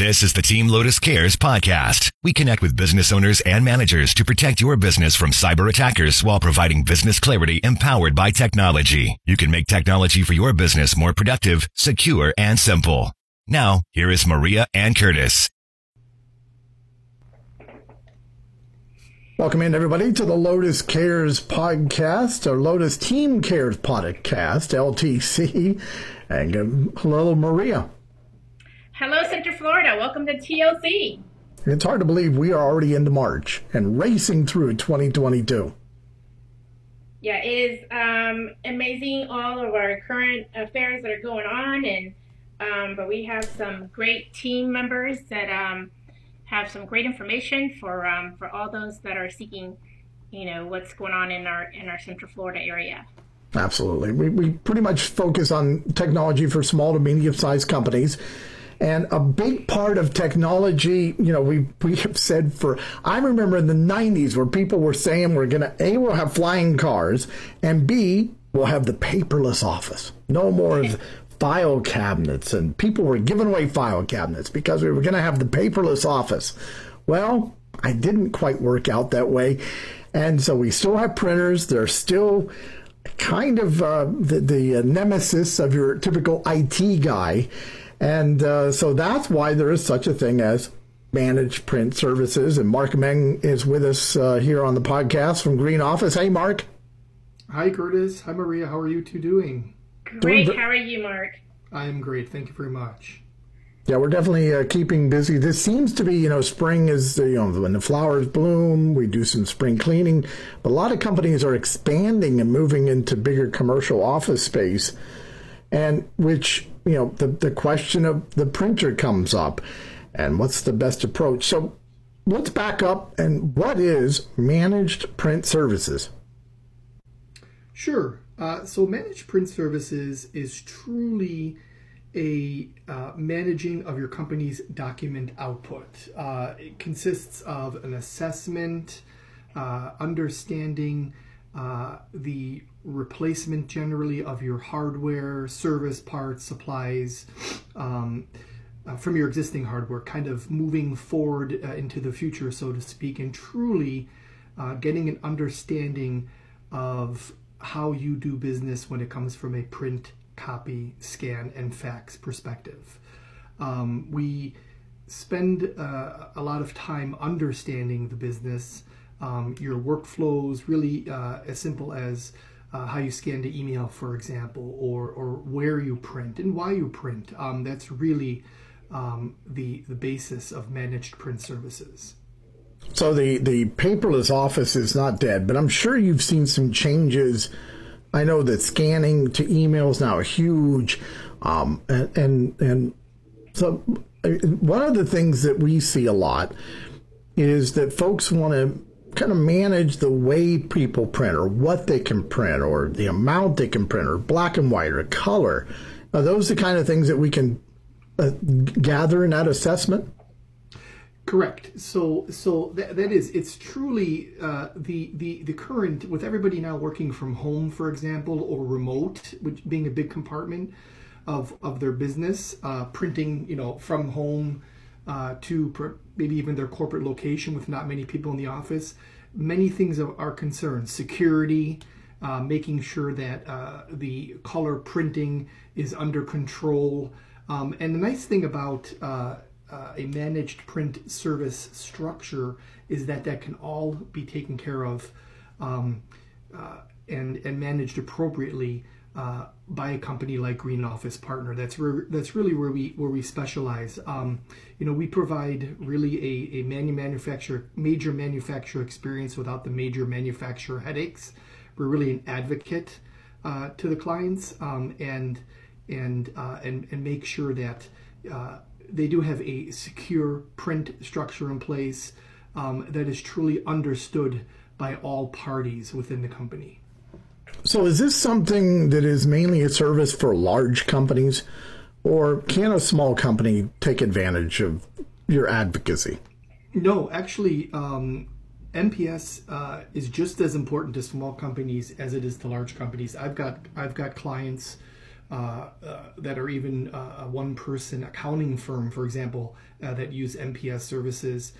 This is the Team Lotus Cares podcast. We connect with business owners and managers to protect your business from cyber attackers while providing business clarity empowered by technology. You can make technology for your business more productive, secure, and simple. Now, here is Maria and Curtis. Welcome in, everybody, to the Lotus Cares podcast, or Lotus Team Cares podcast, LTC. And uh, hello, Maria. Florida. Welcome to TLC. It's hard to believe we are already into March and racing through 2022. Yeah, it is um, amazing all of our current affairs that are going on, and um, but we have some great team members that um, have some great information for um, for all those that are seeking, you know, what's going on in our in our Central Florida area. Absolutely, we we pretty much focus on technology for small to medium sized companies. And a big part of technology, you know, we we have said for I remember in the '90s where people were saying we're gonna a we'll have flying cars, and b we'll have the paperless office. No more of file cabinets, and people were giving away file cabinets because we were going to have the paperless office. Well, I didn't quite work out that way. And so we still have printers. They're still kind of uh, the, the nemesis of your typical IT guy. And uh, so that's why there is such a thing as managed print services. And Mark Meng is with us uh, here on the podcast from Green Office. Hey, Mark. Hi, Curtis. Hi, Maria. How are you two doing? Great. How are you, Mark? I am great. Thank you very much. Yeah, we're definitely uh, keeping busy. This seems to be, you know, spring is, you know, when the flowers bloom, we do some spring cleaning. But a lot of companies are expanding and moving into bigger commercial office space. And which, you know, the, the question of the printer comes up and what's the best approach. So let's back up and what is managed print services? Sure. Uh, so managed print services is truly a uh, managing of your company's document output. Uh, it consists of an assessment, uh, understanding uh, the replacement generally of your hardware, service parts, supplies. Um, uh, from your existing hardware, kind of moving forward into the future, so to speak, and truly getting an understanding of how you do business when it comes from a print, copy, scan, and fax perspective. Um, we spend uh, a lot of time understanding the business, um, your workflows, really uh, as simple as uh, how you scan to email, for example, or, or where you print and why you print. Um, that's really um, the, the basis of managed print services. So the the paperless office is not dead, but I'm sure you've seen some changes. I know that scanning to email is now huge, um, and, and and so uh, one of the things that we see a lot is that folks want to kind of manage the way people print or what they can print or the amount they can print or black and white or color. Are those the kind of things that we can uh, gather in that assessment? Correct. So, so that, that is, it's truly uh, the the the current with everybody now working from home, for example, or remote, which being a big compartment of of their business, uh, printing, you know, from home uh, to pr- maybe even their corporate location with not many people in the office. Many things are concerned: security, uh, making sure that uh, the color printing is under control. Um, and the nice thing about uh, uh, a managed print service structure is that that can all be taken care of um, uh, and and managed appropriately uh, by a company like Green Office Partner. That's that's really where we where we specialize. Um, you know, we provide really a, a manu- manufacturer major manufacturer experience without the major manufacturer headaches. We're really an advocate uh, to the clients um, and and uh, and and make sure that uh, they do have a secure print structure in place um, that is truly understood by all parties within the company. So, is this something that is mainly a service for large companies, or can a small company take advantage of your advocacy? No, actually, um, MPS uh, is just as important to small companies as it is to large companies. I've got I've got clients uh, uh, that are even uh, a one person accounting firm, for example, uh, that use MPS services.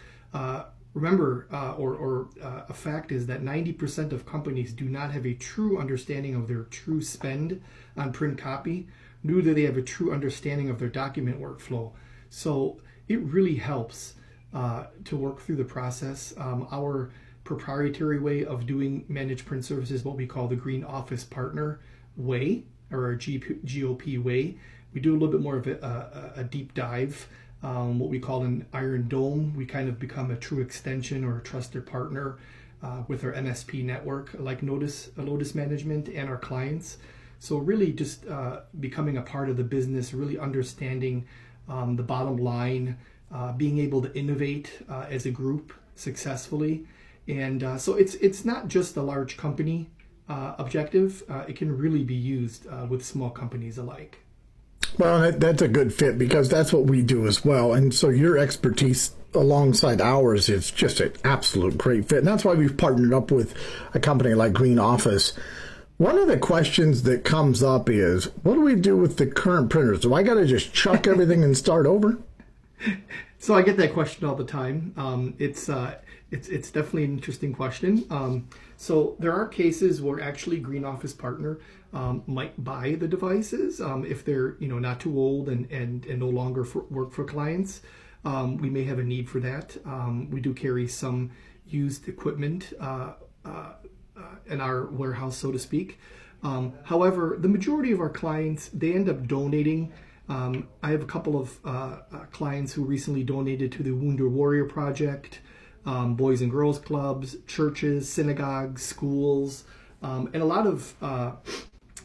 Uh, remember, uh, or, or a fact is that 90% of companies do not have a true understanding of their true spend on print copy, nor do they have a true understanding of their document workflow. So it really helps to work through the process. Um, our proprietary way of doing managed print services, what we call the Green Office Partner way, or our GOP way. We do a little bit more of a, a, a deep dive, um, what we call an Iron Dome. We kind of become a true extension or a trusted partner uh, with our MSP network, like Notice Lotus Management and our clients. So really, just uh, becoming a part of the business, really understanding um, the bottom line, uh, being able to innovate uh, as a group successfully, and uh, so it's it's not just a large company uh, objective, uh, it can really be used uh, with small companies alike. Well, that, that's a good fit because that's what we do as well. And so your expertise alongside ours is just an absolute great fit. And that's why we've partnered up with a company like Green Office. One of the questions that comes up is what do we do with the current printers? Do I got to just chuck everything and start over? So I get that question all the time. Um, it's uh, it's it's definitely an interesting question. Um, so there are cases where actually Green Office Partner um, might buy the devices um, if they're you know not too old and and, and no longer for, work for clients. Um, we may have a need for that. Um, we do carry some used equipment uh, uh, uh, in our warehouse, so to speak. Um, however, the majority of our clients they end up donating. Um, I have a couple of uh, uh, clients who recently donated to the Wounded Warrior Project um, boys and girls clubs, churches, synagogues, schools, um, and a lot of uh,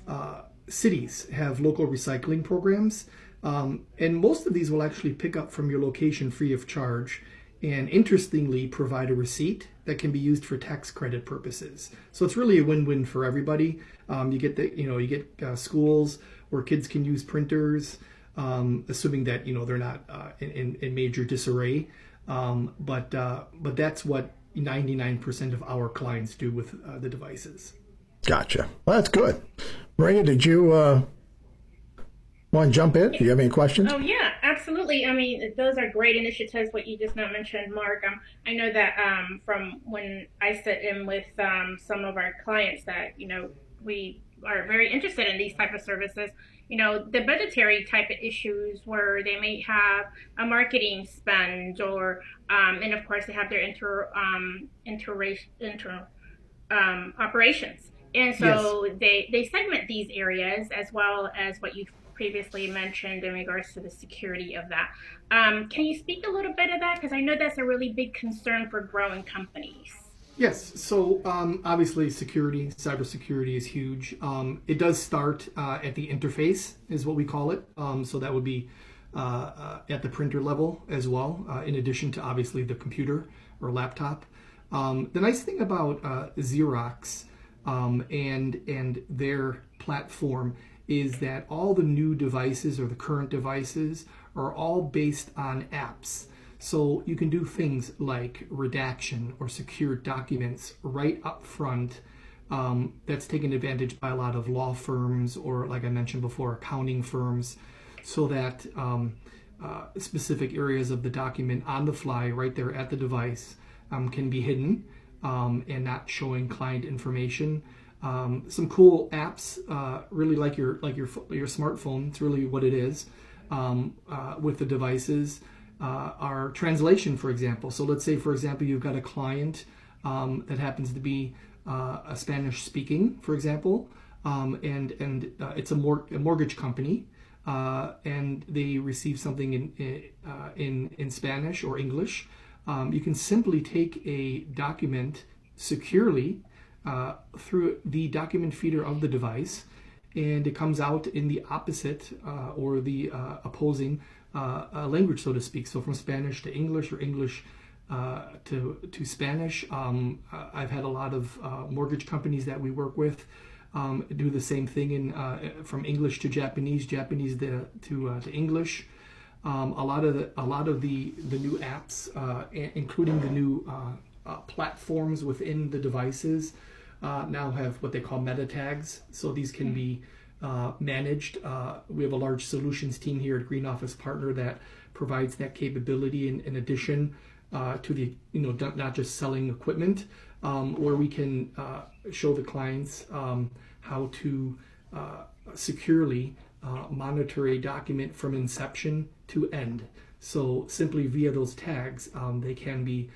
uh, cities have local recycling programs. Um, and most of these will actually pick up from your location free of charge and interestingly provide a receipt that can be used for tax credit purposes. So it's really a win-win for everybody. Um, you get the, you know, you get uh, schools where kids can use printers, um, assuming that you know they're not uh, in, in, major disarray. Um, but uh, but that's what 99% of our clients do with uh, the devices. Gotcha. Well, that's good. Maria, did you uh, want to jump in? Do you have any questions? Oh yeah, absolutely. I mean, those are great initiatives. What you just not mentioned, Mark. Um, I know that um, from when I sit in with um, some of our clients that you know we are very interested in these type of services you know, the budgetary type of issues where they may have a marketing spend or, um, and of course they have their inter, um, inter, inter um, operations. And so yes. they, they segment these areas as well as what you previously mentioned in regards to the security of that. Um, can you speak a little bit of that? Because I know that's a really big concern for growing companies. Yes. So um, obviously, security, cybersecurity is huge. Um, it does start uh, at the interface, is what we call it. Um, so that would be uh, uh, at the printer level as well, uh, in addition to obviously the computer or laptop. Um, the nice thing about uh, Xerox um, and and their platform is that all the new devices or the current devices are all based on apps. So you can do things like redaction or secure documents right up front. Um, that's taken advantage by a lot of law firms or, like I mentioned before, accounting firms, so that um, uh, specific areas of the document on the fly, right there at the device, um, can be hidden um, and not showing client information. Um, some cool apps, uh, really like your like your your smartphone. It's really what it is um, uh, with the devices uh, our translation, for example. So let's say, for example, you've got a client um, that happens to be uh, a Spanish speaking, for example, um, and and uh, it's a, mor- a, mortgage company, uh, and they receive something in uh, in in Spanish or English. Um, you can simply take a document securely uh, through the document feeder of the device, and it comes out in the opposite or the opposing uh, a language, so to speak. So from Spanish to English or English uh, to to Spanish. Um, uh, I've had a lot of uh, mortgage companies that we work with um, do the same thing in uh, from English to Japanese, Japanese to to, uh, to English. Um, a lot of the, a lot of the the new apps, including the new platforms within the devices, now have what they call meta tags. So these can be uh, managed. Uh, we have a large solutions team here at Green Office Partner that provides that capability in, in addition uh, to the you know not just selling equipment, um, where we can uh, show the clients um, how to uh, securely monitor a document from inception to end. So simply via those tags, um, they can be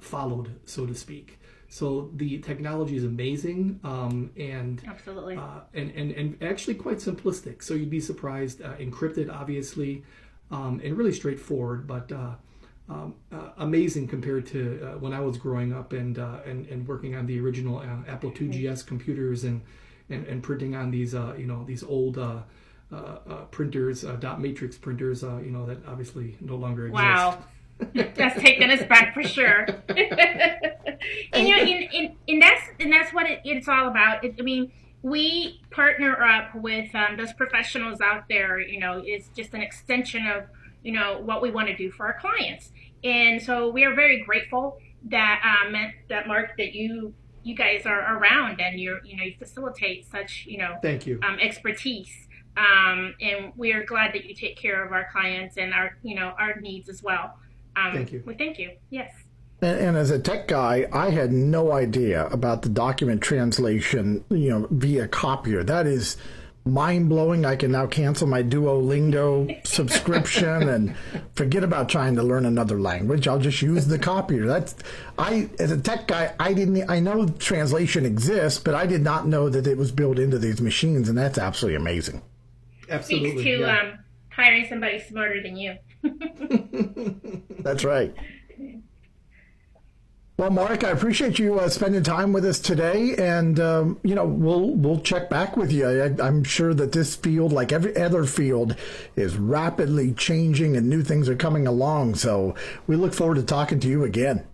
followed, so to speak. So the technology is amazing um, and absolutely uh, and, and and actually quite simplistic. So you'd be surprised. Uh, encrypted, obviously, um, and really straightforward, but uh, um, uh, amazing compared to uh, when I was growing up and uh, and and working on the original Apple IIgs computers and, and and printing on these you know these old. printers, dot matrix printers, you know that obviously no longer exist. Wow, that's taken us back for sure. and, you know, and, and, and, that's and that's what it, it's all about. It, I mean, we partner up with um, those professionals out there. You know, it's just an extension of you know what we want to do for our clients, and so we are very grateful that um, that Mark that you you guys are around and you're you know you facilitate such you know thank you um, expertise. Um, and we are glad that you take care of our clients and our you know our needs as well. Um, thank you. Well, thank you. Yes. And, and, as a tech guy, I had no idea about the document translation, you know, via copier. That is mind blowing. I can now cancel my Duolingo subscription and forget about trying to learn another language. I'll just use the copier. That's I as a tech guy, I didn't I know translation exists, but I did not know that it was built into these machines and that's absolutely amazing. Absolutely. Speaks to yeah. um, hiring somebody smarter than you. That's right. Well, Mark, I appreciate you uh, spending time with us today, and um, you know we'll we'll check back with you. I, am sure that this field, like every other field, is rapidly changing, and new things are coming along. So we look forward to talking to you again.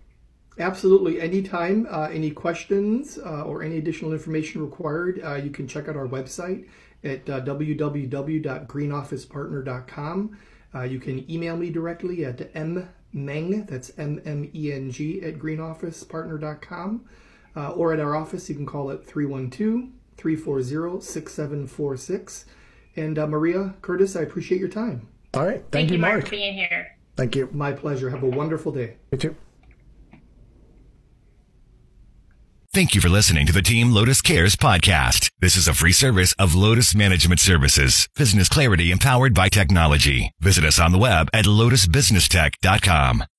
Absolutely, anytime. Uh, any questions uh, or any additional information required, uh, you can check out our website at uh, www.greenofficepartner.com. Uh, you can email me directly at mmeng, that's M-M-E-N-G, at greenofficepartner.com. Uh, or at our office, you can call it 312-340-6746. And uh, Maria, Curtis, I appreciate your time. All right. Thank, Thank you, Mark, Mark, for being here. Thank you. My pleasure. Have a wonderful day. You too. Thank you for listening to the Team Lotus Cares podcast. This is a free service of Lotus Management Services. Business clarity empowered by technology. Visit us on the web at lotusbusinesstech.com.